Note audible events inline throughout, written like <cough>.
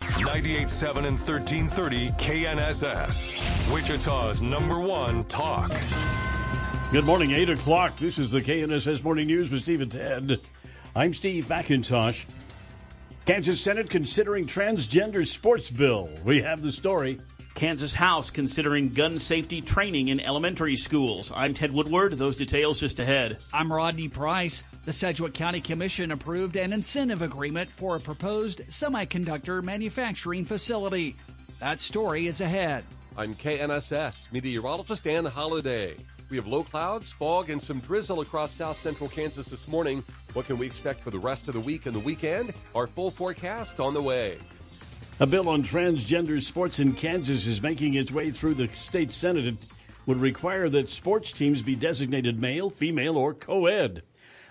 98.7 and 1330 KNSS. Wichita's number one talk. Good morning, 8 o'clock. This is the KNSS Morning News with Steve and Ted. I'm Steve McIntosh. Kansas Senate considering transgender sports bill. We have the story. Kansas House considering gun safety training in elementary schools. I'm Ted Woodward. Those details just ahead. I'm Rodney Price. The Sedgwick County Commission approved an incentive agreement for a proposed semiconductor manufacturing facility. That story is ahead. I'm KNSS meteorologist Ann Holliday. We have low clouds, fog, and some drizzle across south central Kansas this morning. What can we expect for the rest of the week and the weekend? Our full forecast on the way. A bill on transgender sports in Kansas is making its way through the state Senate. It would require that sports teams be designated male, female, or co ed.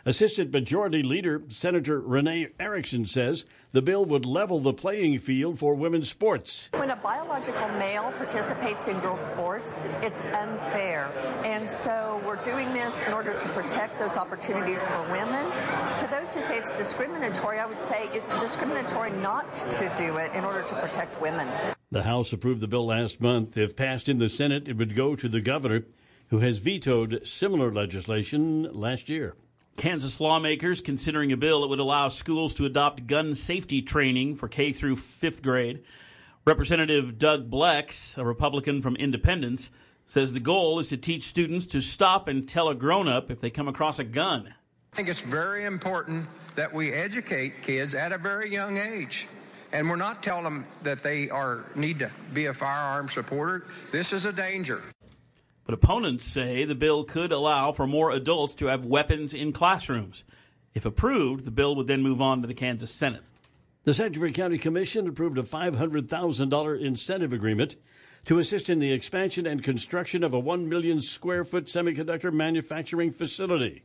Assistant Majority Leader Senator Renee Erickson says the bill would level the playing field for women's sports. When a biological male participates in girls' sports, it's unfair. And so we're doing this in order to protect those opportunities for women. To those who say it's discriminatory, I would say it's discriminatory not to do it in order to protect women. The House approved the bill last month. If passed in the Senate, it would go to the governor, who has vetoed similar legislation last year. Kansas lawmakers considering a bill that would allow schools to adopt gun safety training for K through 5th grade. Representative Doug Blex, a Republican from Independence, says the goal is to teach students to stop and tell a grown-up if they come across a gun. I think it's very important that we educate kids at a very young age. And we're not telling them that they are need to be a firearm supporter. This is a danger. But opponents say the bill could allow for more adults to have weapons in classrooms. If approved, the bill would then move on to the Kansas Senate. The Sedgwick County Commission approved a $500,000 incentive agreement to assist in the expansion and construction of a 1 million square foot semiconductor manufacturing facility.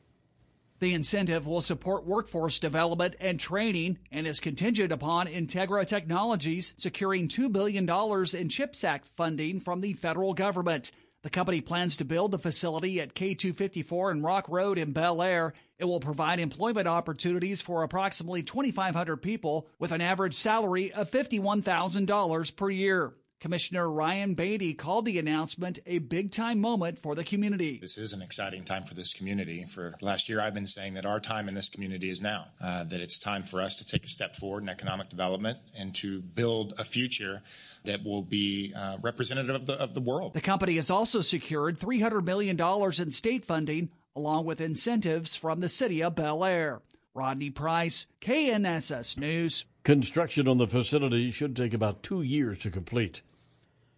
The incentive will support workforce development and training and is contingent upon Integra Technologies securing $2 billion in CHIPS Act funding from the federal government. The company plans to build the facility at K254 and Rock Road in Bel Aire. It will provide employment opportunities for approximately 2,500 people with an average salary of $51,000 per year. Commissioner Ryan Baty called the announcement a big time moment for the community. This is an exciting time for this community. For last year, I've been saying that our time in this community is now, uh, that it's time for us to take a step forward in economic development and to build a future that will be uh, representative of the, of the world. The company has also secured $300 million in state funding, along with incentives from the city of Bel Aire. Rodney Price, KNSS News. Construction on the facility should take about two years to complete.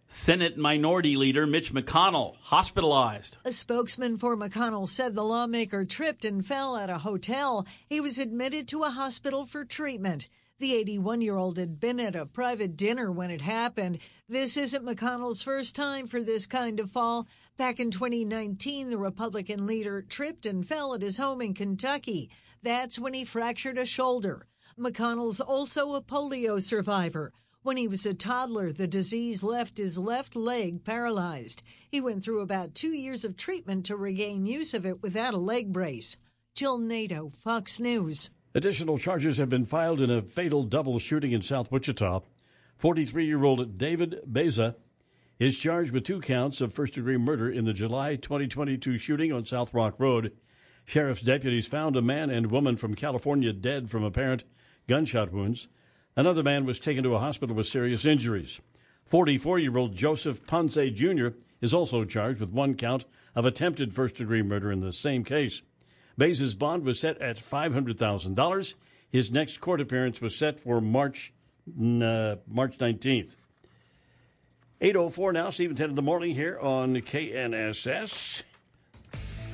Senate Minority Leader Mitch McConnell hospitalized. A spokesman for McConnell said the lawmaker tripped and fell at a hotel. He was admitted to a hospital for treatment. The 81 year old had been at a private dinner when it happened. This isn't McConnell's first time for this kind of fall. Back in 2019, the Republican leader tripped and fell at his home in Kentucky. That's when he fractured a shoulder. McConnell's also a polio survivor. When he was a toddler, the disease left his left leg paralyzed. He went through about two years of treatment to regain use of it without a leg brace. Jill Nato, Fox News. Additional charges have been filed in a fatal double shooting in South Wichita. 43 year old David Beza is charged with two counts of first degree murder in the July 2022 shooting on South Rock Road. Sheriff's deputies found a man and woman from California dead from apparent gunshot wounds. Another man was taken to a hospital with serious injuries. 44 year old Joseph Ponce Jr. is also charged with one count of attempted first degree murder in the same case. Baze's bond was set at $500,000. His next court appearance was set for March uh, March 19th. 8.04 now, Steve and Ted in the morning here on KNSS.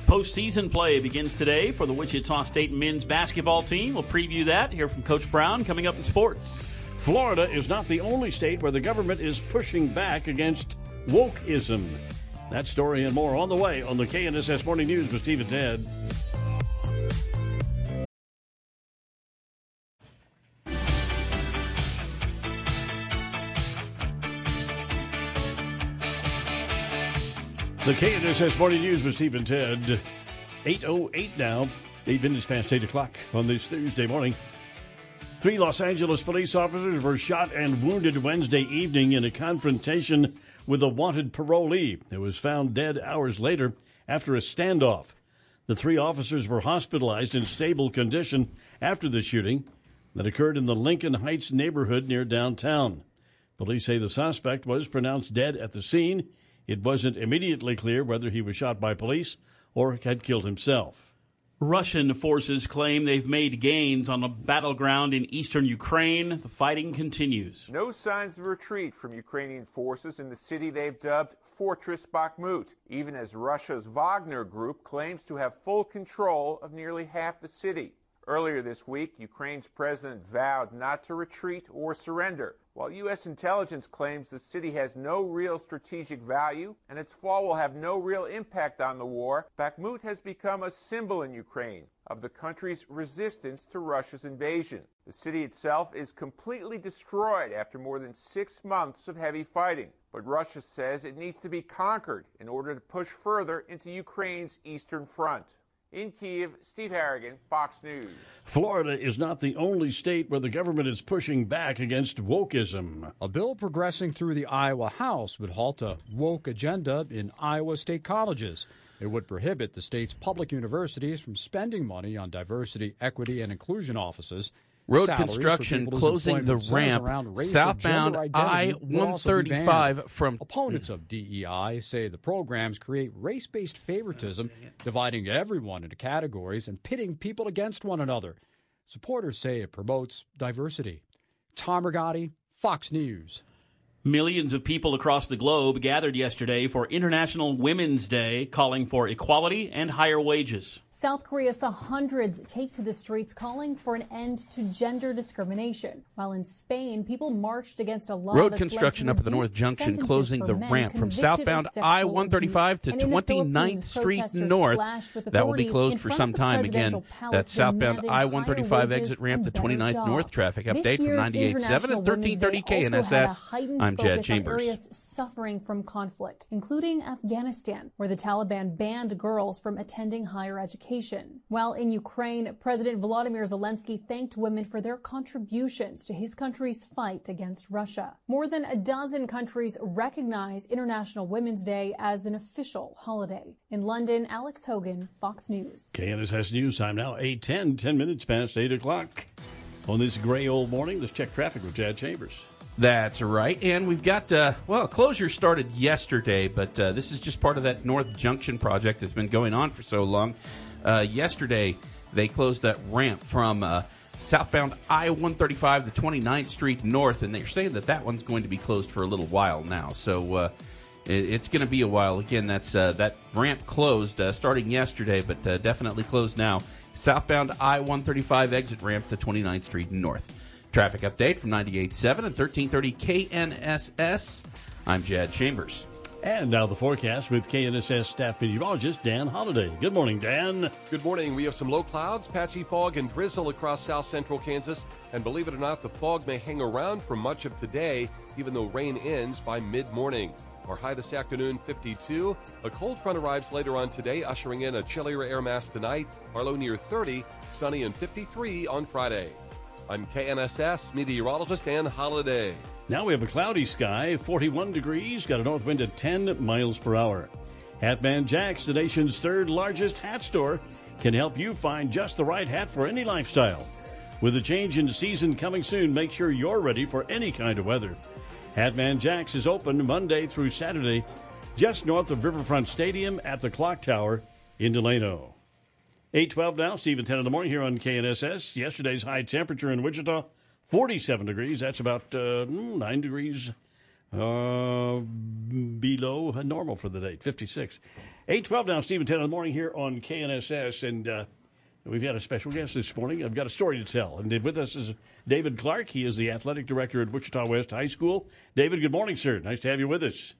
Postseason play begins today for the Wichita State men's basketball team. We'll preview that, hear from Coach Brown coming up in sports. Florida is not the only state where the government is pushing back against wokeism. That story and more on the way on the KNSS Morning News with Steve and Ted. The KNSS Morning News with Steve and Ted. 8.08 now, 8 minutes past 8 o'clock on this Thursday morning. Three Los Angeles police officers were shot and wounded Wednesday evening in a confrontation with a wanted parolee who was found dead hours later after a standoff. The three officers were hospitalized in stable condition after the shooting that occurred in the Lincoln Heights neighborhood near downtown. Police say the suspect was pronounced dead at the scene. It wasn't immediately clear whether he was shot by police or had killed himself. Russian forces claim they've made gains on a battleground in eastern Ukraine. The fighting continues. No signs of retreat from Ukrainian forces in the city they've dubbed Fortress Bakhmut, even as Russia's Wagner group claims to have full control of nearly half the city. Earlier this week, Ukraine's president vowed not to retreat or surrender, while U.S. intelligence claims the city has no real strategic value and its fall will have no real impact on the war. Bakhmut has become a symbol in Ukraine of the country's resistance to Russia's invasion. The city itself is completely destroyed after more than six months of heavy fighting, but Russia says it needs to be conquered in order to push further into Ukraine's eastern front. In Kiev, Steve Harrigan, Fox News. Florida is not the only state where the government is pushing back against wokeism. A bill progressing through the Iowa House would halt a woke agenda in Iowa state colleges. It would prohibit the state's public universities from spending money on diversity, equity, and inclusion offices road construction closing the ramp southbound I-135 from opponents of DEI say the programs create race-based favoritism, dividing everyone into categories and pitting people against one another. Supporters say it promotes diversity. Tom Rigotti, Fox News. Millions of people across the globe gathered yesterday for International Women's Day, calling for equality and higher wages. South Korea saw hundreds take to the streets calling for an end to gender discrimination. While in Spain, people marched against a law road construction up at the North Junction, closing the ramp from southbound I-135 to 29th Street North. That will be closed for some time. Again, that southbound I-135 exit ramp, the 29th North traffic update from 98.7 and 1330 KNSS. I'm Jad Chambers. Areas suffering from conflict, including Afghanistan, where the Taliban banned girls from attending higher education education. While in Ukraine, President Volodymyr Zelensky thanked women for their contributions to his country's fight against Russia. More than a dozen countries recognize International Women's Day as an official holiday. In London, Alex Hogan, Fox News. KNSS News time now, 8.10, 10 minutes past 8 o'clock. On this gray old morning, let's check traffic with Jad Chambers. That's right. And we've got, uh, well, closure started yesterday, but uh, this is just part of that North Junction project that's been going on for so long. Uh, yesterday, they closed that ramp from uh, southbound I 135 to 29th Street North, and they're saying that that one's going to be closed for a little while now. So uh, it, it's going to be a while. Again, that's uh, that ramp closed uh, starting yesterday, but uh, definitely closed now. Southbound I 135 exit ramp to 29th Street North. Traffic update from 98.7 and 1330 KNSS. I'm Jad Chambers. And now the forecast with KNSS staff meteorologist Dan Holliday. Good morning, Dan. Good morning. We have some low clouds, patchy fog, and drizzle across south central Kansas. And believe it or not, the fog may hang around for much of today, even though rain ends by mid morning. Our high this afternoon, 52. A cold front arrives later on today, ushering in a chillier air mass tonight. Our low near 30, sunny and 53 on Friday. I'm KNSS meteorologist Dan Holliday. Now we have a cloudy sky, 41 degrees, got a north wind at 10 miles per hour. Hatman Jacks, the nation's third largest hat store, can help you find just the right hat for any lifestyle. With a change in season coming soon, make sure you're ready for any kind of weather. Hatman Jacks is open Monday through Saturday, just north of Riverfront Stadium at the Clock Tower in Delano. 812 now, Steve and Ted in the morning here on KNSS. Yesterday's high temperature in Wichita, 47 degrees. That's about uh, 9 degrees uh, below normal for the day, 56. 812 now, Steve and Ted in the morning here on KNSS. And uh, We've got a special guest this morning. I've got a story to tell. And with us is David Clark. He is the athletic director at Wichita West High School. David, good morning, sir. Nice to have you with us.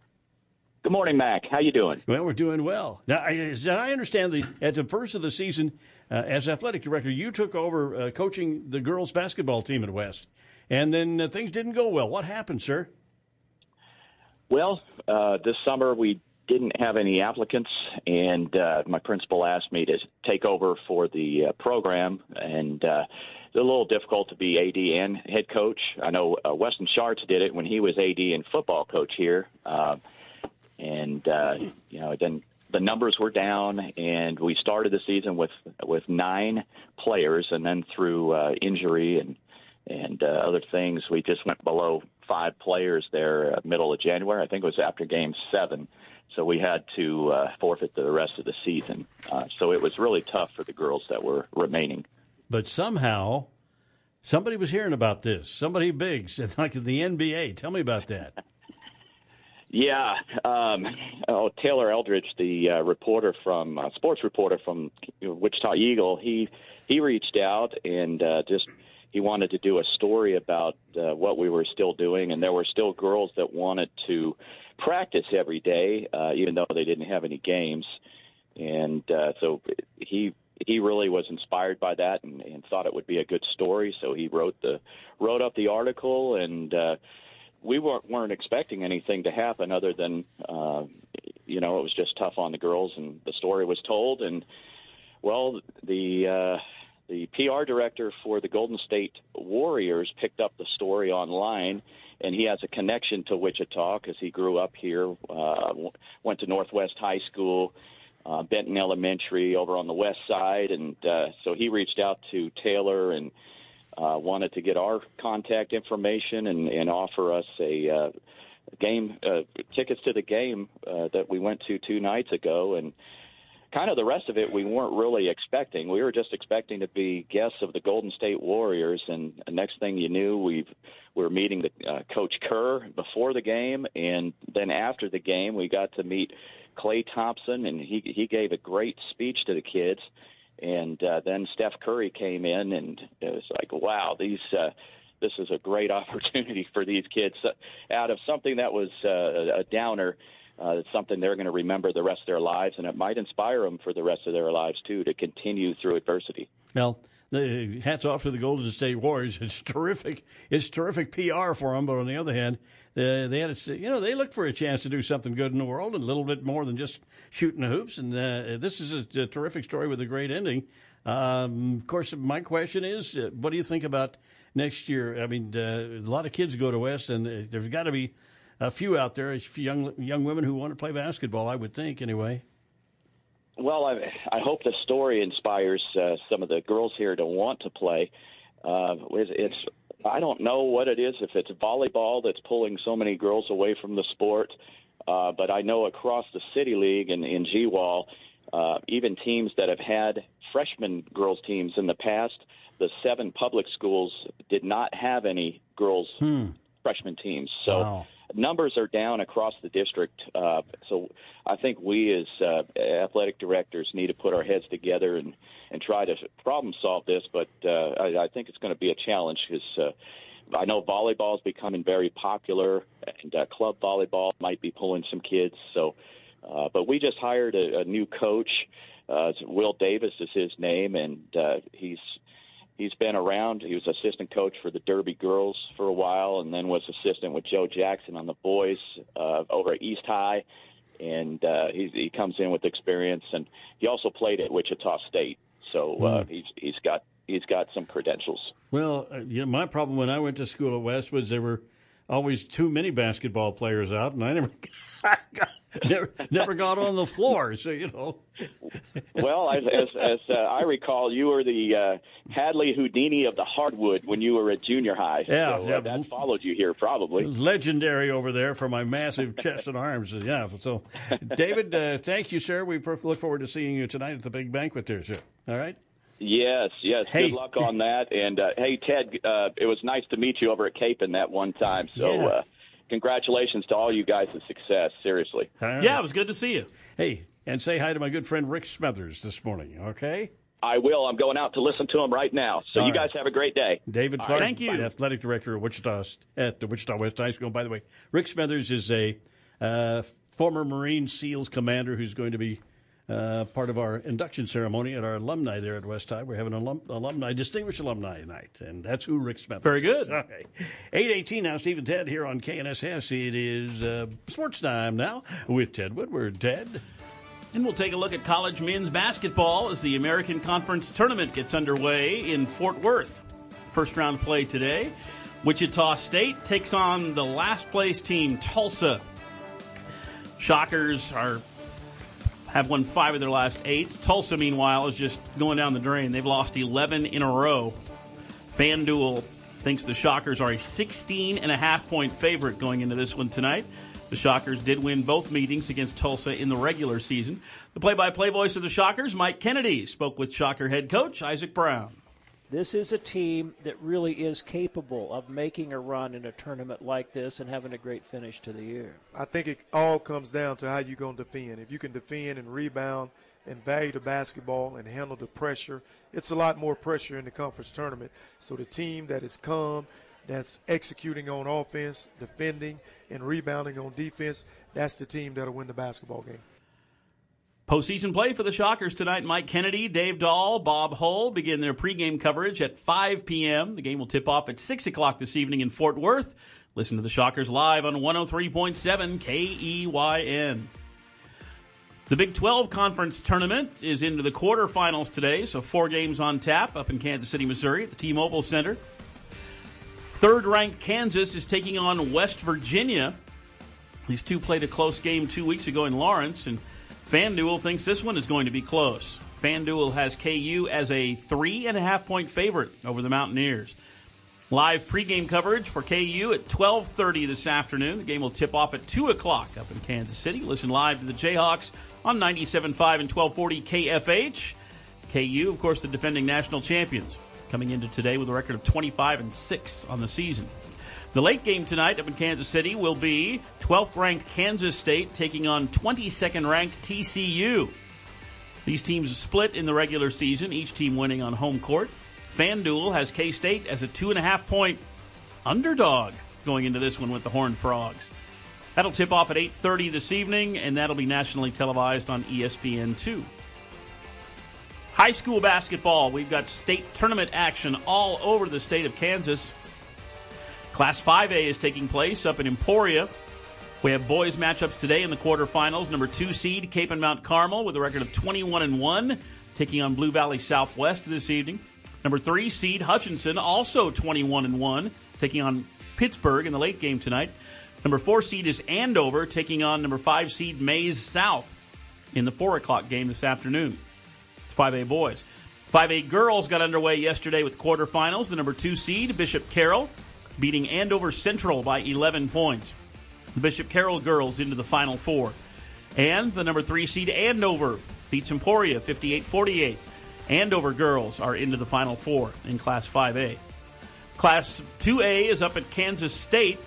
Good morning, Mac. How you doing? Well, we're doing well. Now, I, as I understand, the, at the first of the season, uh, as athletic director, you took over uh, coaching the girls' basketball team at West, and then uh, things didn't go well. What happened, sir? Well, uh, this summer we didn't have any applicants, and uh, my principal asked me to take over for the uh, program, and uh, it's a little difficult to be AD and head coach. I know uh, Weston Sharts did it when he was AD and football coach here, uh, and uh, you know, then the numbers were down, and we started the season with with nine players, and then through uh, injury and and uh, other things, we just went below five players there uh, middle of January. I think it was after game seven. So we had to uh, forfeit the rest of the season. Uh, so it was really tough for the girls that were remaining. But somehow, somebody was hearing about this. Somebody big, said like the NBA. Tell me about that. Yeah. Um, oh, Taylor Eldridge, the uh, reporter from uh, sports reporter from Wichita Eagle, he he reached out and uh, just he wanted to do a story about uh, what we were still doing, and there were still girls that wanted to practice every day, uh, even though they didn't have any games. And uh, so he he really was inspired by that and, and thought it would be a good story. So he wrote the wrote up the article, and uh, we weren't weren't expecting anything to happen other than uh, you know it was just tough on the girls, and the story was told, and well the. Uh, the PR director for the Golden State Warriors picked up the story online and he has a connection to Wichita because he grew up here, uh, went to Northwest High School, uh, Benton Elementary over on the west side, and uh, so he reached out to Taylor and uh, wanted to get our contact information and, and offer us a uh, game uh, tickets to the game uh, that we went to two nights ago, and kind of the rest of it we weren't really expecting. We were just expecting to be guests of the Golden State Warriors, and next thing you knew, we we were meeting the uh, Coach Kerr before the game, and then after the game, we got to meet Klay Thompson, and he he gave a great speech to the kids. And uh, then Steph Curry came in, and it was like, wow, these. Uh, this is a great <laughs> opportunity for these kids. Out of something that was uh, a downer, uh, it's something they're going to remember the rest of their lives, and it might inspire them for the rest of their lives too to continue through adversity. Well, the hats off to the Golden State Warriors. <laughs> It's terrific. It's terrific PR for them. But on the other hand, uh, they had a, you know they look for a chance to do something good in the world, a little bit more than just shooting the hoops. And uh, this is a, a, terrific story with a great ending. Um, of course, my question is, uh, what do you think about next year? I mean, uh, a lot of kids go to West, and uh, there's got to be a few out there, a few young young women who want to play basketball. I would think, anyway. Well, I, I hope the story inspires uh, some of the girls here to want to play. Uh, it's, it's I don't know what it is if it's volleyball that's pulling so many girls away from the sport, uh, but I know across the city league and in GWAL, uh, even teams that have had freshman girls teams in the past, the seven public schools did not have any girls hmm. freshman teams. So. Wow numbers are down across the district. Uh, so I think we as uh, athletic directors need to put our heads together and, and try to problem solve this. But uh, I, I think it's going to be a challenge because uh, I know volleyball is becoming very popular, and uh, club volleyball might be pulling some kids. So, uh, but we just hired a, a new coach. Uh, Will Davis is his name, and uh, he's he's been around. He was assistant coach for the Derby girls for a while, and then was assistant with Joe Jackson on the boys uh, over at East High. And uh, he, he comes in with experience, and he also played at Wichita State, so uh, mm. he's he's got he's got some credentials. Well, uh, yeah, my problem when I went to school at West was there were always too many basketball players out, and I never <laughs> got, <laughs> never, never got on the floor. So you know. well, as as, as uh, I recall, you were the uh, Hadley Houdini of the hardwood when you were at junior high. Yeah, so, yeah. Uh, that followed you here probably. Legendary over there for my massive <laughs> chest and arms. Yeah. So, David, uh, thank you, sir. We look forward to seeing you tonight at the big banquet there, sir. All right. Yes, yes. Hey. Good luck on that. And uh, hey, Ted, uh, it was nice to meet you over at Kapaun that one time. So. Yeah. Uh, congratulations to all you guys' of success. Seriously. Yeah, it was good to see you. Hey, and say hi to my good friend Rick Smothers this morning, okay? I will. I'm going out to listen to him right now. So All you right. guys have a great day. David Clark, right, thank you. athletic director of Wichita at the Wichita West High School. By the way, Rick Smithers is a uh, former Marine SEALs commander who's going to be uh, part of our induction ceremony at our alumni there at West High. We're having an alum, alumni, distinguished alumni night, and that's who Rick Smithers. Very good. Is. Okay, eight eighteen now. Steve and Ted here on KNSS. It is uh, sports time now with Ted Woodward. Ted. And we'll take a look at college men's basketball as the American Conference Tournament gets underway in Fort Worth. First round play today. Wichita State takes on the last place team, Tulsa. Shockers are have won five of their last eight. Tulsa, meanwhile, is just going down the drain. They've lost 11 in a row. FanDuel thinks the Shockers are a 16 and a half point favorite going into this one tonight. The Shockers did win both meetings against Tulsa in the regular season. The play by play voice of the Shockers, Mike Kennedy, spoke with Shocker head coach Isaac Brown. This is a team that really is capable of making a run in a tournament like this and having a great finish to the year. I think it all comes down to how you're going to defend. If you can defend and rebound and value the basketball and handle the pressure, it's a lot more pressure in the conference tournament. So the team that is calm, that's executing on offense, defending, and rebounding on defense, that's the team that'll win the basketball game. Postseason play for the Shockers tonight. Mike Kennedy, Dave Dahl, Bob Hull begin their pregame coverage at 5 p.m. The game will tip off at 6 o'clock this evening in Fort Worth. Listen to the Shockers live on 103.7 KEYN. The Big 12 Conference Tournament is into the quarterfinals today, so four games on tap up in Kansas City, Missouri at the T Mobile Center. Third ranked Kansas is taking on West Virginia. These two played a close game two weeks ago in Lawrence, and FanDuel thinks this one is going to be close. FanDuel has KU as a three and a half point favorite over the Mountaineers. Live pregame coverage for KU at 12:30 this afternoon. The game will tip off at 2 o'clock up in Kansas City. Listen live to the Jayhawks on 97.5 and 1240 KFH. KU, of course, the defending national champions, coming into today with a record of 25 and 6 on the season. The late game tonight up in Kansas City will be 12th ranked Kansas State taking on 22nd ranked TCU. These teams split in the regular season, each team winning on home court. FanDuel has K State as a two and a half point underdog going into this one with the Horned Frogs. That'll tip off at 8:30 this evening, and that'll be nationally televised on E ESPN2. High school basketball, we've got state tournament action all over the state of Kansas. Class 5A is taking place up in Emporia. We have boys matchups today in the quarterfinals. Number two seed Kapaun Mount Carmel with a record of 21 and one, taking on Blue Valley Southwest this evening. Number three seed Hutchinson, also 21 and one, taking on Pittsburg in the late game tonight. Number four seed is Andover, taking on number five seed Maize South in the four o'clock game this afternoon. 5A boys. 5A girls got underway yesterday with quarterfinals. The number two seed, Bishop Carroll, beating Andover Central by 11 points. The Bishop Carroll girls into the final four. And the number three seed, Andover, beats Emporia 58 48. Andover girls are into the final four in Class 5A. Class 2A is up at Kansas State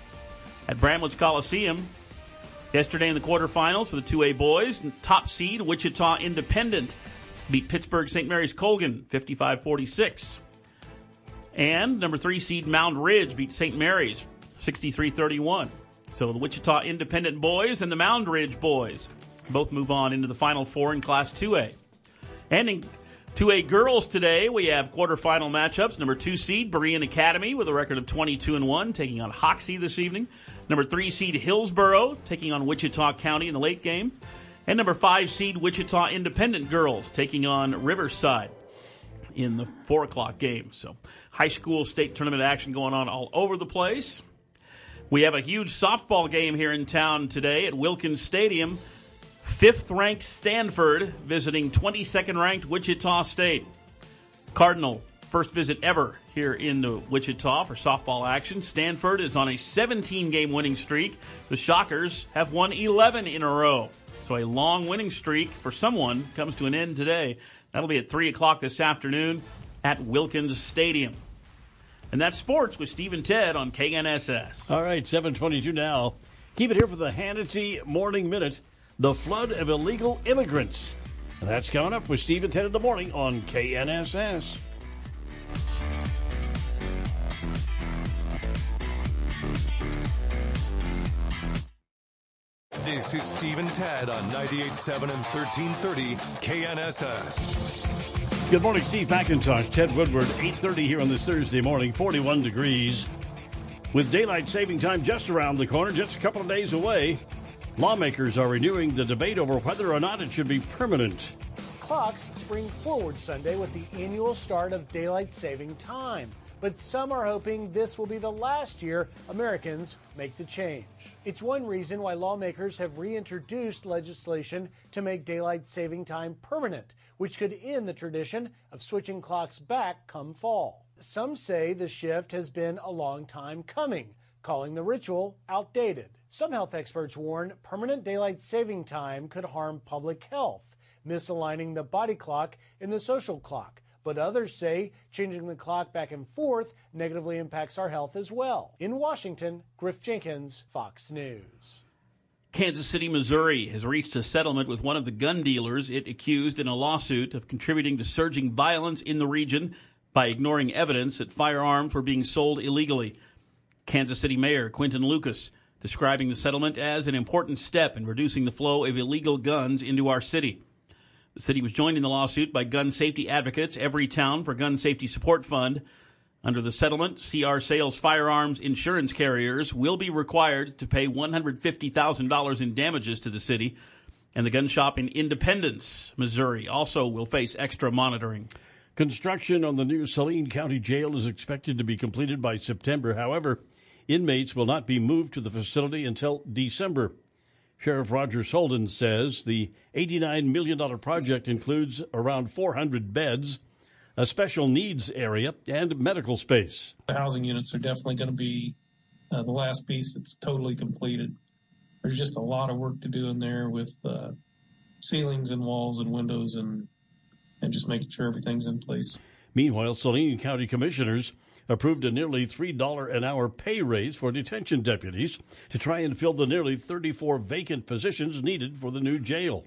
at Bramlage Coliseum. Yesterday in the quarterfinals for the 2A boys, top seed Wichita Independent beat Pittsburg St. Mary's Colgan 55 46. And number three seed Moundridge beat St. Mary's 63 31. So the Wichita Independent boys and the Moundridge boys both move on into the final four in Class 2A. And in 2A girls today, we have quarterfinal matchups. Number two seed Berean Academy with a record of 22 and 1, taking on Hoxie this evening. Number three seed Hillsboro taking on Wichita County in the late game. And number five seed Wichita Independent girls taking on Riverside in the four o'clock game. So high school state tournament action going on all over the place. We have a huge softball game here in town today at Wilkins Stadium. Fifth ranked Stanford visiting 22nd ranked Wichita State. Cardinal, first visit ever here in the Wichita for softball action. Stanford is on a 17 game winning streak. The Shockers have won 11 in a row. So a long winning streak for someone comes to an end today. That'll be at 3 o'clock this afternoon at Wilkins Stadium. And that's sports with Steve and Ted on KNSS. All right, 722 now. Keep it here for the Hannity Morning Minute. The flood of illegal immigrants That's coming up with Steve at 10 in the morning on KNSS. This is Steve and Ted on 98.7 and 1330 KNSS. Good morning, Steve McIntosh, Ted Woodward, 8.30 here on this Thursday morning, 41 degrees. With daylight saving time just around the corner, just a couple of days away, lawmakers are renewing the debate over whether or not it should be permanent. Clocks spring forward Sunday with the annual start of daylight saving time but some are hoping this will be the last year Americans make the change. It's one reason why lawmakers have reintroduced legislation to make daylight saving time permanent, which could end the tradition of switching clocks back come fall. Some say the shift has been a long time coming, calling the ritual outdated. Some health experts warn permanent daylight saving time could harm public health, misaligning the body clock and the social clock but others say changing the clock back and forth negatively impacts our health as well. In Washington, Griff Jenkins, Fox News. Kansas City, Missouri has reached a settlement with one of the gun dealers it accused in a lawsuit of contributing to surging violence in the region by ignoring evidence that firearms were being sold illegally. Kansas City Mayor Quinton Lucas describing the settlement as an important step in reducing the flow of illegal guns into our city. City was joined in the lawsuit by gun safety advocates, Everytown for Gun Safety Support Fund. Under the settlement, CR Sales firearms insurance carriers will be required to pay $150,000 in damages to the city, and the gun shop in Independence, Missouri, also will face extra monitoring. Construction on the new Saline County Jail is expected to be completed by September. However, inmates will not be moved to the facility until December. Sheriff Roger Soldan says the $89 million project includes around 400 beds, a special needs area, and medical space. The housing units are definitely going to be uh, the last piece that's totally completed. There's just a lot of work to do in there with uh, ceilings and walls and windows and and just making sure everything's in place. Meanwhile, Saline County commissioners approved a nearly $3 an hour pay raise for detention deputies to try and fill the nearly 34 vacant positions needed for the new jail.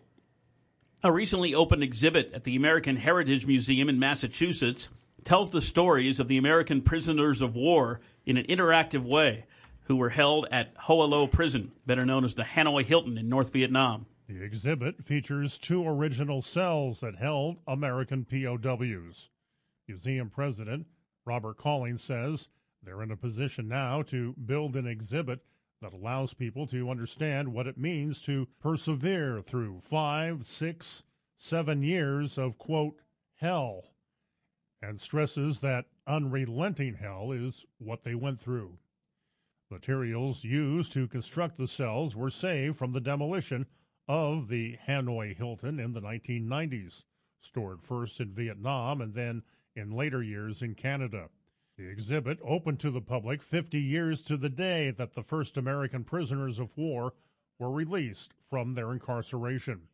A recently opened exhibit at the American Heritage Museum in Massachusetts tells the stories of the American prisoners of war in an interactive way who were held at Hoa Lo Prison, better known as the Hanoi Hilton in North Vietnam. The exhibit features two original cells that held American POWs. Museum president Robert Collins says they're in a position now to build an exhibit that allows people to understand what it means to persevere through five, six, seven years of, quote, hell, and stresses that unrelenting hell is what they went through. Materials used to construct the cells were saved from the demolition of the Hanoi Hilton in the 1990s, stored first in Vietnam and then in later years in Canada. The exhibit opened to the public 50 years to the day that the first American prisoners of war were released from their incarceration.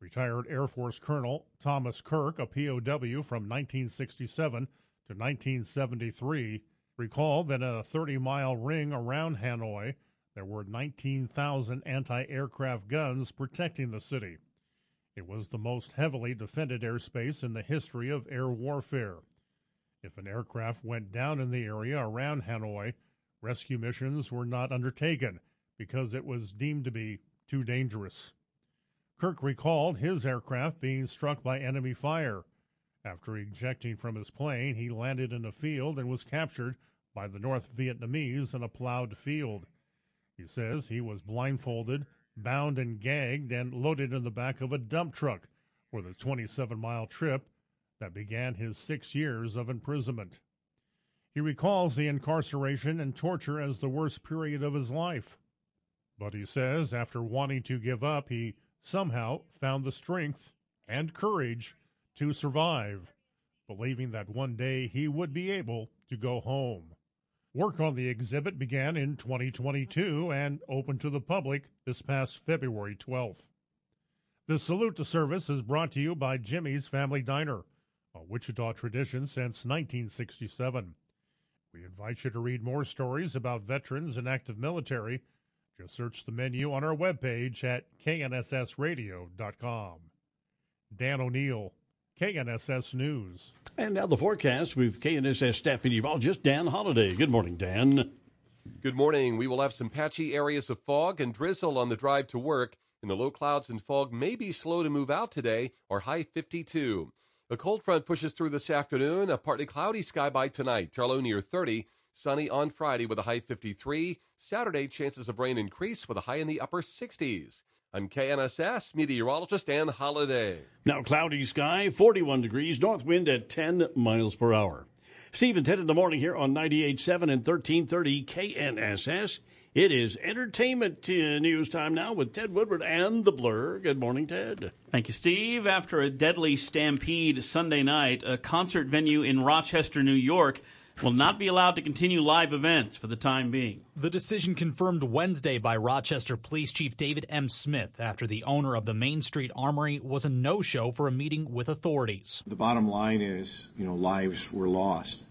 Retired Air Force Colonel Thomas Kirk, a POW from 1967 to 1973, recalled that in a 30 mile ring around Hanoi, there were 19,000 anti aircraft guns protecting the city. It was the most heavily defended airspace in the history of air warfare. If an aircraft went down in the area around Hanoi, rescue missions were not undertaken because it was deemed to be too dangerous. Kirk recalled his aircraft being struck by enemy fire. After ejecting from his plane, he landed in a field and was captured by the North Vietnamese in a plowed field. He says he was blindfolded bound and gagged and loaded in the back of a dump truck for the 27 mile trip that began his six years of imprisonment. He recalls the incarceration and torture as the worst period of his life. But he says after wanting to give up, he somehow found the strength and courage to survive, believing that one day he would be able to go home. Work on the exhibit began in 2022 and opened to the public this past February 12th. The Salute to Service is brought to you by Jimmy's Family Diner, a Wichita tradition since 1967. We invite you to read more stories about veterans and active military. Just search the menu on our webpage at knssradio.com. Dan O'Neill, KNSS News. And now the forecast with KNSS staff meteorologist Dan Holliday. Good morning, Dan. Good morning. We will have some patchy areas of fog and drizzle on the drive to work. And the low clouds and fog may be slow to move out today, or high 52. A cold front pushes through this afternoon. A partly cloudy sky by tonight. Turlow near 30. Sunny on Friday with a high 53. Saturday, chances of rain increase with a high in the upper 60s. I'm KNSS meteorologist Dan Holliday. Now cloudy sky, 41 degrees, north wind at 10 miles per hour. Steve and Ted in the morning here on 98.7 and 1330 KNSS. It is entertainment news time now with Ted Woodward and the Blur. Good morning, Ted. Thank you, Steve. After a deadly stampede Sunday night, a concert venue in Rochester, New York will not be allowed to continue live events for the time being. The decision confirmed Wednesday by Rochester Police Chief David M. Smith after the owner of the Main Street Armory was a no show for a meeting with authorities. The bottom line is, you know, lives were lost.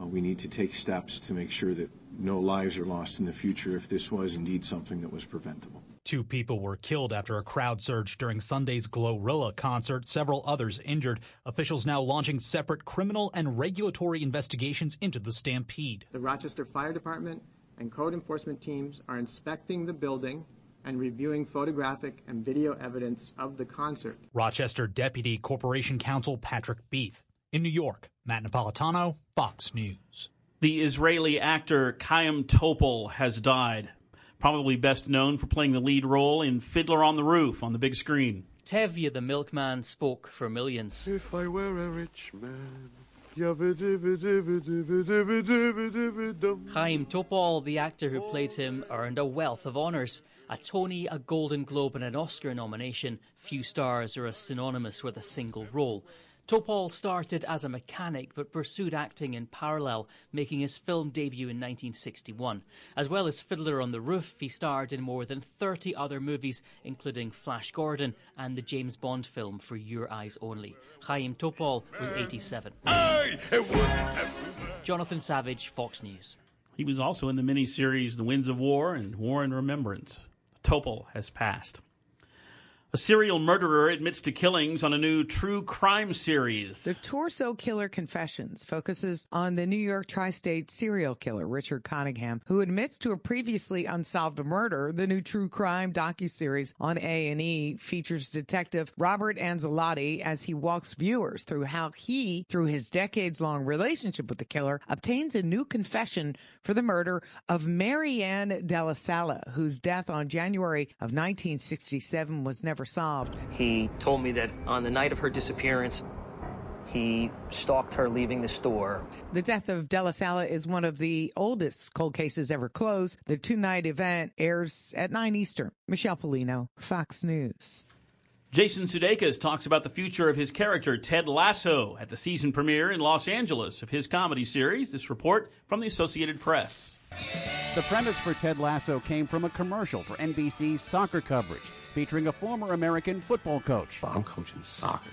Uh, we need to take steps to make sure that no lives are lost in the future if this was indeed something that was preventable. Two people were killed after a crowd surge during Sunday's Glorilla concert, several others injured. Officials now launching separate criminal and regulatory investigations into the stampede. The Rochester Fire Department and code enforcement teams are inspecting the building and reviewing photographic and video evidence of the concert. Rochester Deputy Corporation Counsel Patrick Beef. In New York, Matt Napolitano, Fox News. The Israeli actor Chaim Topol has died probably best known for playing the lead role in Fiddler on the Roof on the big screen. Tevye the milkman spoke for millions. If I were a rich man. Chaim Topol, the actor who played him, earned a wealth of honours. A Tony, a Golden Globe, and an Oscar nomination. Few stars are as synonymous with a single role. Topol started as a mechanic but pursued acting in parallel, making his film debut in 1961. As well as Fiddler on the Roof, he starred in more than 30 other movies, including Flash Gordon and the James Bond film For Your Eyes Only. Chaim Topol was 87. Jonathan Savage, Fox News. He was also in the miniseries The Winds of War and War and Remembrance. Topol has passed. A serial murderer admits to killings on a new true crime series. The Torso Killer Confessions focuses on the New York tri-state serial killer Richard Cottingham, who admits to a previously unsolved murder. The new true crime docuseries on A&E features detective Robert Anzilotti as he walks viewers through how he, through his decades-long relationship with the killer, obtains a new confession for the murder of Marianne Della Sala, whose death on January of 1967 was never solved. He told me that on the night of her disappearance, he stalked her leaving the store. The death of Della Sala is one of the oldest cold cases ever closed. The two night event airs at 9 Eastern. Michelle Polino, Fox News. Jason Sudeikis talks about the future of his character Ted Lasso at the season premiere in Los Angeles of his comedy series. This report from the Associated Press. The premise for Ted Lasso came from a commercial for NBC's soccer coverage featuring a former American football coach. Well, I'm coaching soccer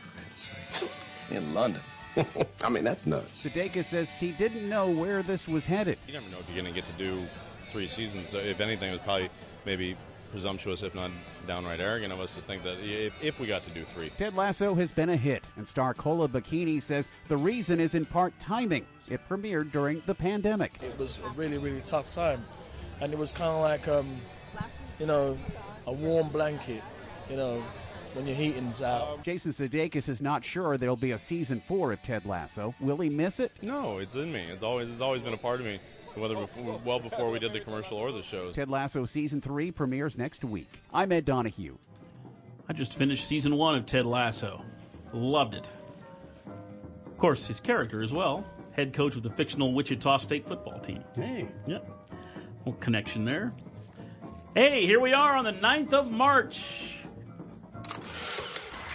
<laughs> in London. <laughs> I mean, that's nuts. Sudeikis says he didn't know where this was headed. You never know if you're going to get to do three seasons. So if anything, it was probably maybe presumptuous, if not downright arrogant of us to think that if, if we got to do three. Ted Lasso has been a hit, and star Kola Bikini says the reason is in part timing. It premiered during the pandemic. It was a really, really tough time, and it was kind of like, um, you know, a warm blanket, you know, when your heating's out. Jason Sudeikis is not sure there'll be a season four of Ted Lasso. Will he miss it? No, it's in me. It's always it's always been a part of me. Whether before, well before we did the commercial or the shows. Ted Lasso season three premieres next week. I'm Ed Donahue. I just finished season one of Ted Lasso. Loved it. Of course, his character as well. Head coach of the fictional Wichita State football team. Hey. Yep. Little connection there. Hey, here we are on the 9th of March.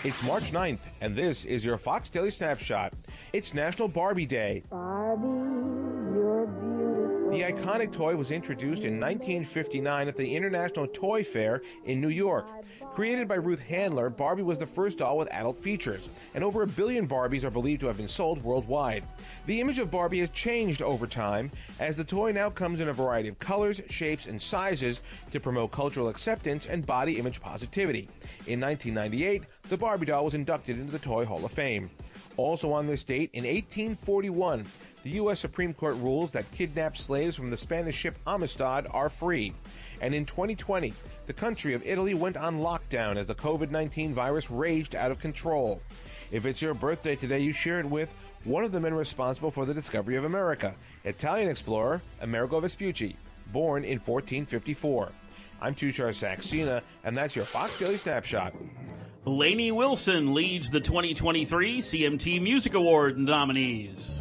It's March 9th, and this is your Fox Daily Snapshot. It's National Barbie Day. Barbie, you're beautiful. The iconic toy was introduced in 1959 at the International Toy Fair in New York. Created by Ruth Handler, Barbie was the first doll with adult features, and over a billion Barbies are believed to have been sold worldwide. The image of Barbie has changed over time, as the toy now comes in a variety of colors, shapes, and sizes to promote cultural acceptance and body image positivity. In 1998, the Barbie doll was inducted into the Toy Hall of Fame. Also on this date, in 1841, the U.S. Supreme Court rules that kidnapped slaves from the Spanish ship Amistad are free. And in 2020, the country of Italy went on lockdown as the COVID 19 virus raged out of control. If it's your birthday today, you share it with one of the men responsible for the discovery of America, Italian explorer Amerigo Vespucci, born in 1454. I'm Tushar Saxena, and that's your Fox Daily Snapshot. Lainey Wilson leads the 2023 CMT Music Award nominees.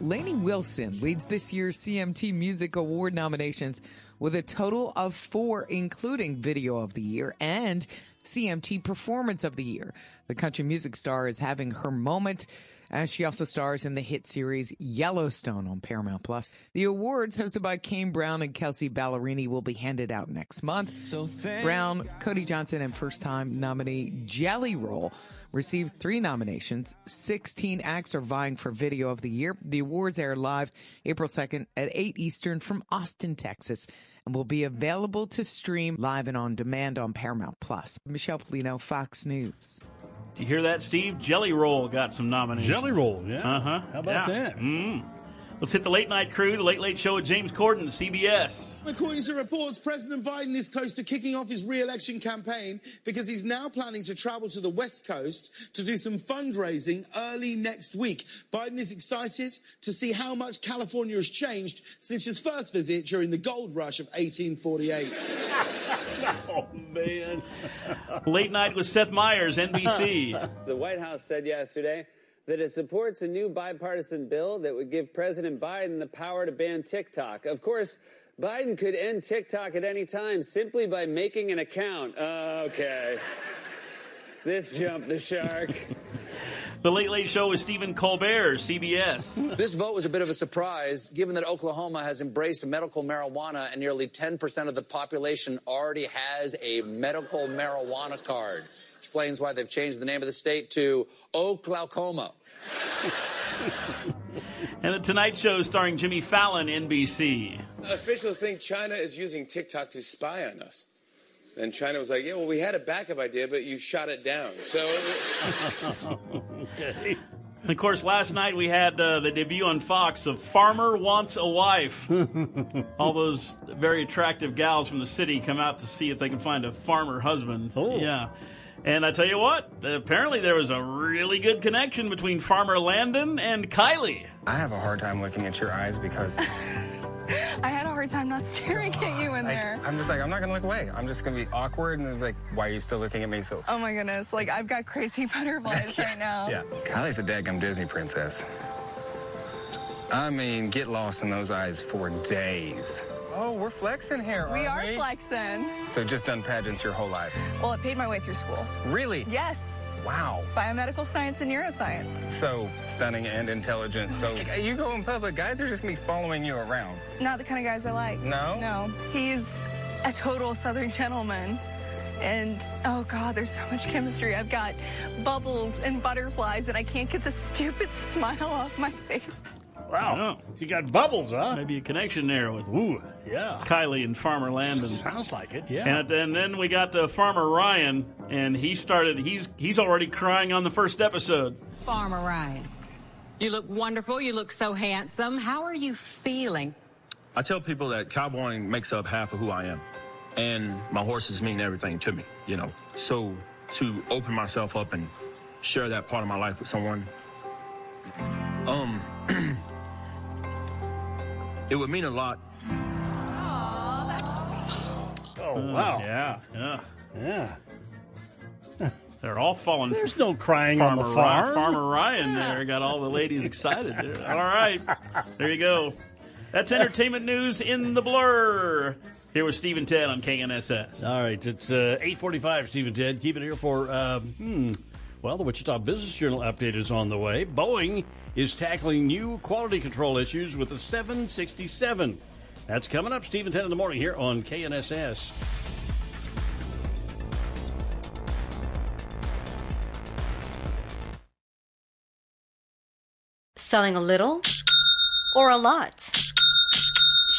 Lainey Wilson leads this year's CMT Music Award nominations with a total of four, including Video of the Year and CMT Performance of the Year. The country music star is having her moment as she also stars in the hit series Yellowstone on Paramount Plus. The awards, hosted by Kane Brown and Kelsea Ballerini, will be handed out next month. So Brown, Cody Johnson, and first-time nominee Jelly Roll received three nominations. 16 acts are vying for Video of the Year. The awards air live April 2nd at 8 Eastern from Austin, Texas, and will be available to stream live and on demand on Paramount Plus. Michelle Pollino, Fox News. Do you hear that, Steve? Jelly Roll got some nominations. Jelly Roll, yeah. Uh huh. How about yeah. that? Mm. Let's hit the late night crew, the Late Late Show with James Corden, CBS. According to reports, President Biden is close to kicking off his re-election campaign because he's now planning to travel to the West Coast to do some fundraising early next week. Biden is excited to see how much California has changed since his first visit during the gold rush of 1848. <laughs> <laughs> oh, man. Late night with Seth Meyers, NBC. The White House said yesterday that it supports a new bipartisan bill that would give President Biden the power to ban TikTok. Of course, Biden could end TikTok at any time simply by making an account. Uh, okay. This jumped the shark. The Late Late Show with Stephen Colbert, CBS. This vote was a bit of a surprise, given that Oklahoma has embraced medical marijuana and nearly 10% of the population already has a medical marijuana card. Explains why they've changed the name of the state to Oklahoma. and The Tonight Show starring Jimmy Fallon, NBC. Officials think China is using TikTok to spy on us. And China was like, yeah, well, we had a backup idea, but you shot it down. So. <laughs> okay. And of course, last night we had uh, the debut on Fox of Farmer Wants a Wife. <laughs> All those very attractive gals from the city come out to see if they can find a farmer husband. Oh. Yeah. And I tell you what, apparently there was a really good connection between Farmer Landon and Kylie. I have a hard time looking at your eyes because <laughs> I had a hard time not staring at you in there. I, am just like, I'm not gonna look away. I'm just gonna be awkward and like, why are you still looking at me? So. Oh my goodness, like I've got crazy <laughs> butterflies <laughs> right now. Yeah, Kylie's a daggum Disney princess. I mean, get lost in those eyes for days. Oh, we're flexing here, We are flexing. So just done pageants your whole life? Well, it paid my way through school. Really? Yes. Wow. Biomedical science and neuroscience. So stunning and intelligent. So you go in public, guys are just gonna be following you around. Not the kind of guys I like. No? No. He's a total southern gentleman. And oh god, there's so much chemistry. I've got bubbles and butterflies, and I can't get the stupid <laughs> smile off my face. Wow. You got bubbles, huh? Maybe a connection there with Ooh, yeah. Kylie and Farmer Landon. Sounds like it, yeah. And, and then we got uh, Farmer Ryan, and he started. He's he's already crying on the first episode. Farmer Ryan, you look wonderful. You look so handsome. How are you feeling? I tell people that cowboying makes up half of who I am, and my horses mean everything to me. You know, so to open myself up and share that part of my life with someone, um, <clears throat> it would mean a lot. Oh, wow. Yeah, yeah, yeah. <laughs> They're all falling. There's no crying Farmer on the farm. Ryan, Farmer Ryan there got all the ladies <laughs> excited. There. All right, there you go. That's entertainment news in the blur. Here with Steve and Ted on KNSS. All right, it's uh, 845, Steve and Ted. Keep it here for, uh, hmm, Well, the Wichita Business Journal update is on the way. Boeing is tackling new quality control issues with the 767. That's coming up, Steve and Ted in the morning here on KNSS. Selling a little or a lot?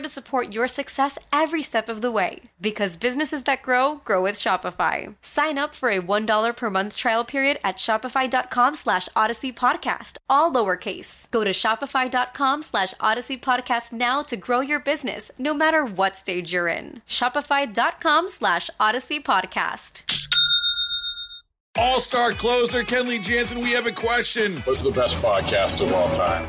to support your success every step of the way. Because businesses that grow, grow with Shopify. Sign up for a $1 per month trial period at shopify.com slash audacy podcast, all lowercase. Go to shopify.com slash audacy podcast now to grow your business, no matter what stage you're in. Shopify.com slash audacy podcast. All star closer Kenley Jansen, we have a question. What's the best podcast of all time?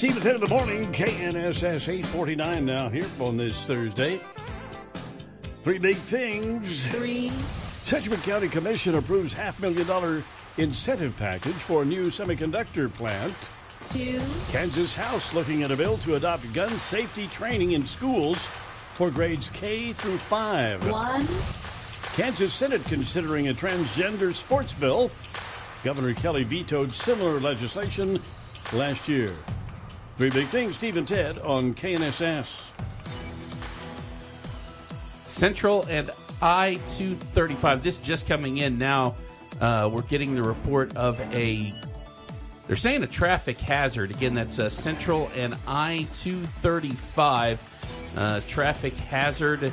Steve and Ted in the morning, KNSS 849 now here on this Thursday. Three big things. Three. Sedgwick County Commission approves half million dollar incentive package for a new semiconductor plant. Two. Kansas House looking at a bill to adopt gun safety training in schools for grades K through 5. One. Kansas Senate considering a transgender sports bill. Governor Kelly vetoed similar legislation last year. Three big things, Steve and Ted on KNSS. Central and I 235. This just coming in now. Uh, we're getting the report of a. They're saying a traffic hazard. Again, that's uh, Central and I 235. Uh, traffic hazard.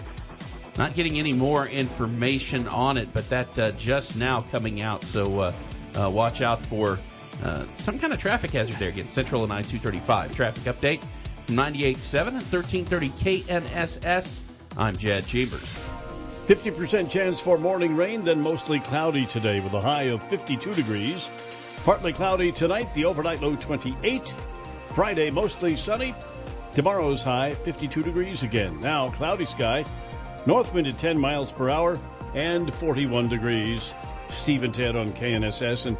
Not getting any more information on it, but that uh, just now coming out. So uh, uh, watch out for uh, some kind of traffic hazard there again. Central and I 235. Traffic update from 98.7 and 1330 KNSS. I'm Jed Chambers. 50% chance for morning rain, then mostly cloudy today with a high of 52 degrees. Partly cloudy tonight, the overnight low 28. Friday, mostly sunny. Tomorrow's high 52 degrees again. Now, cloudy sky. North wind at 10 miles per hour and 41 degrees. Steve and Ted on KNSS. And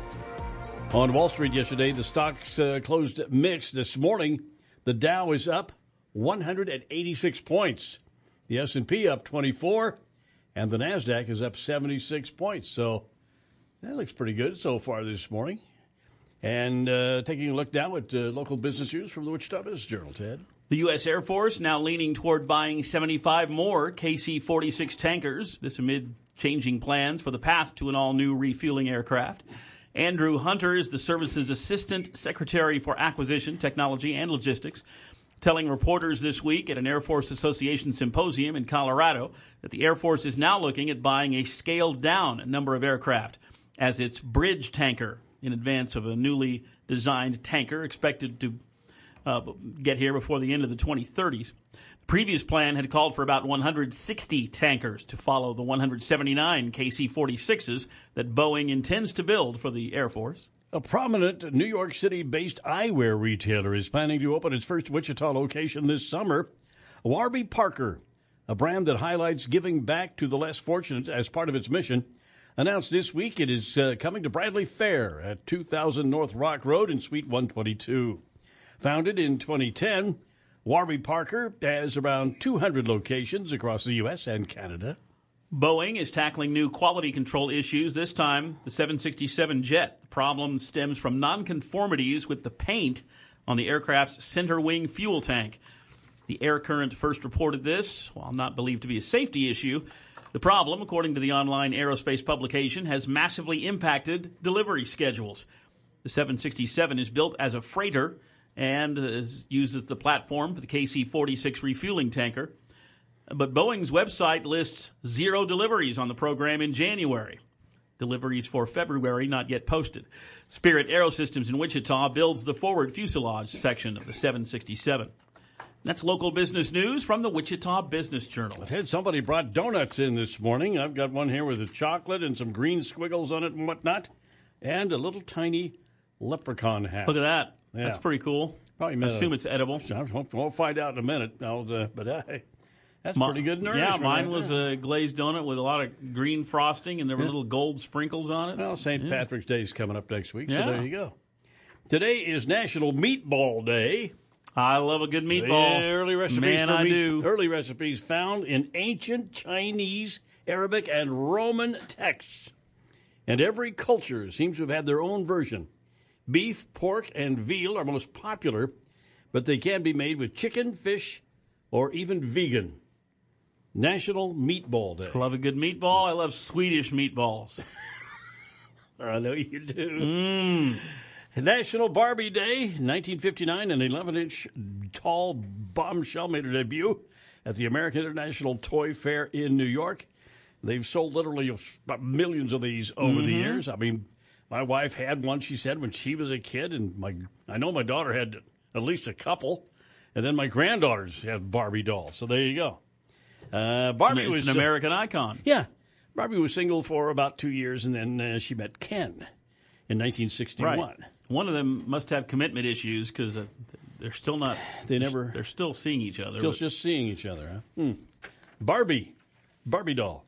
on Wall Street yesterday, the stocks uh, closed mixed. This morning, the Dow is up 186 points. The S&P up 24 and the Nasdaq is up 76 points. So that looks pretty good so far this morning. And uh, taking a look now at uh, local business news from the Wichita Business Journal, Ted. The U.S. Air Force now leaning toward buying 75 more KC 46 tankers, this amid changing plans for the path to an all new refueling aircraft. Andrew Hunter is the service's Assistant Secretary for Acquisition, Technology, and Logistics, telling reporters this week at an Air Force Association symposium in Colorado that the Air Force is now looking at buying a scaled down number of aircraft as its bridge tanker in advance of a newly designed tanker expected to uh, get here before the end of the 2030s. Previous plan had called for about 160 tankers to follow the 179 KC 46s that Boeing intends to build for the Air Force. A prominent New York City based eyewear retailer is planning to open its first Wichita location this summer. Warby Parker, a brand that highlights giving back to the less fortunate as part of its mission, announced this week it is uh, coming to Bradley Fair at 2000 North Rock Road in Suite 122. Founded in 2010, Warby Parker has around 200 locations across the U.S. and Canada. Boeing is tackling new quality control issues, this time the 767 jet. The problem stems from nonconformities with the paint on the aircraft's center wing fuel tank. The Air Current first reported this, while not believed to be a safety issue. The problem, according to the online aerospace publication, has massively impacted delivery schedules. The 767 is built as a freighter and is, uses the platform for the KC 46 refueling tanker. But Boeing's website lists zero deliveries on the program in January. Deliveries for February not yet posted. Spirit Aerosystems in Wichita builds the forward fuselage section of the 767. That's local business news from the Wichita Business Journal. I had somebody brought donuts in this morning. I've got one here with a chocolate and some green squiggles on it and whatnot, and a little tiny leprechaun hat. Look at that. Yeah. That's pretty cool. Probably I assume it's edible. We'll find out in a minute. Uh, but uh, that's pretty good nourishment. Yeah, mine right was there. a glazed donut with a lot of green frosting, and there were Yeah. little gold sprinkles on it. Well, St. Yeah. Patrick's Day is coming up next week, so there you go. Today is National Meatball Day. I love a good meatball. Early recipes Man, for I meat- do. Early recipes found in ancient Chinese, Arabic, and Roman texts. And every culture seems to have had their own version. Beef, pork, and veal are most popular, but they can be made with chicken, fish, or even vegan. National Meatball Day. Love a good meatball. I love Swedish meatballs. <laughs> I know you do. Mm. National Barbie Day, 1959, an 11 inch tall bombshell made her debut at the American International Toy Fair in New York. They've sold literally millions of these over the Mhm. years. I mean, my wife had one, she said, when she was a kid, and my I know my daughter had at least a couple, and then my granddaughters have Barbie dolls. So there you go. Uh, Barbie it's was an American icon. yeah. Barbie was single for about two years, and then uh, she met Ken in 1961. Right. One of them must have commitment issues because uh, they're still not. They never- They're still seeing each other. Still but- just seeing each other, huh? Hmm. Barbie. Barbie doll.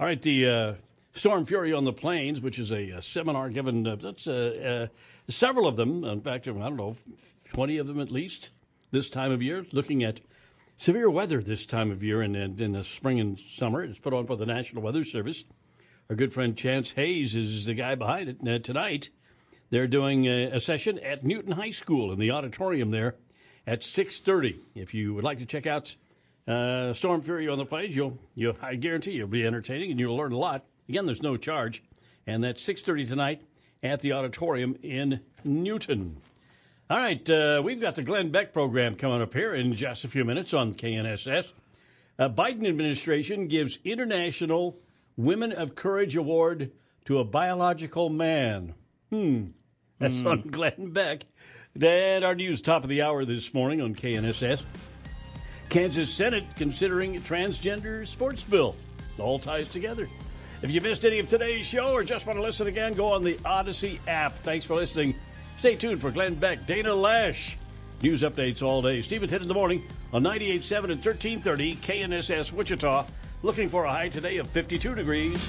All right, the uh, Storm Fury on the Plains, which is a, uh seminar given, uh, that's uh, uh, several of them, in fact, I don't know, 20 of them at least this time of year, looking at severe weather this time of year in, in, in the spring and summer. It's put on by the National Weather Service. Our good friend Chance Hayes is the guy behind it. Tonight, they're doing a, a session at Newton High School in the auditorium there at 6.30. If you would like to check out uh, Storm Fury on the Plains, you'll, you'll, I guarantee you'll be entertaining and you'll learn a lot. Again, there's no charge. And that's 6.30 tonight at the auditorium in Newton. All right, uh, we've got the Glenn Beck program coming up here in just a few minutes on KNSS. Uh, Biden administration gives International Women of Courage Award to a biological man. Hmm. That's Hmm. on Glenn Beck. And our news top of the hour this morning on KNSS. Kansas Senate considering transgender sports bill. All ties together. If you missed any of today's show or just want to listen again, go on the Audacy app. Thanks for listening. Stay tuned for Glenn Beck, Dana Loesch. News updates all day. Steve and Ted in the morning on 98.7 and 1330 KNSS Wichita. Looking for a high today of 52 degrees.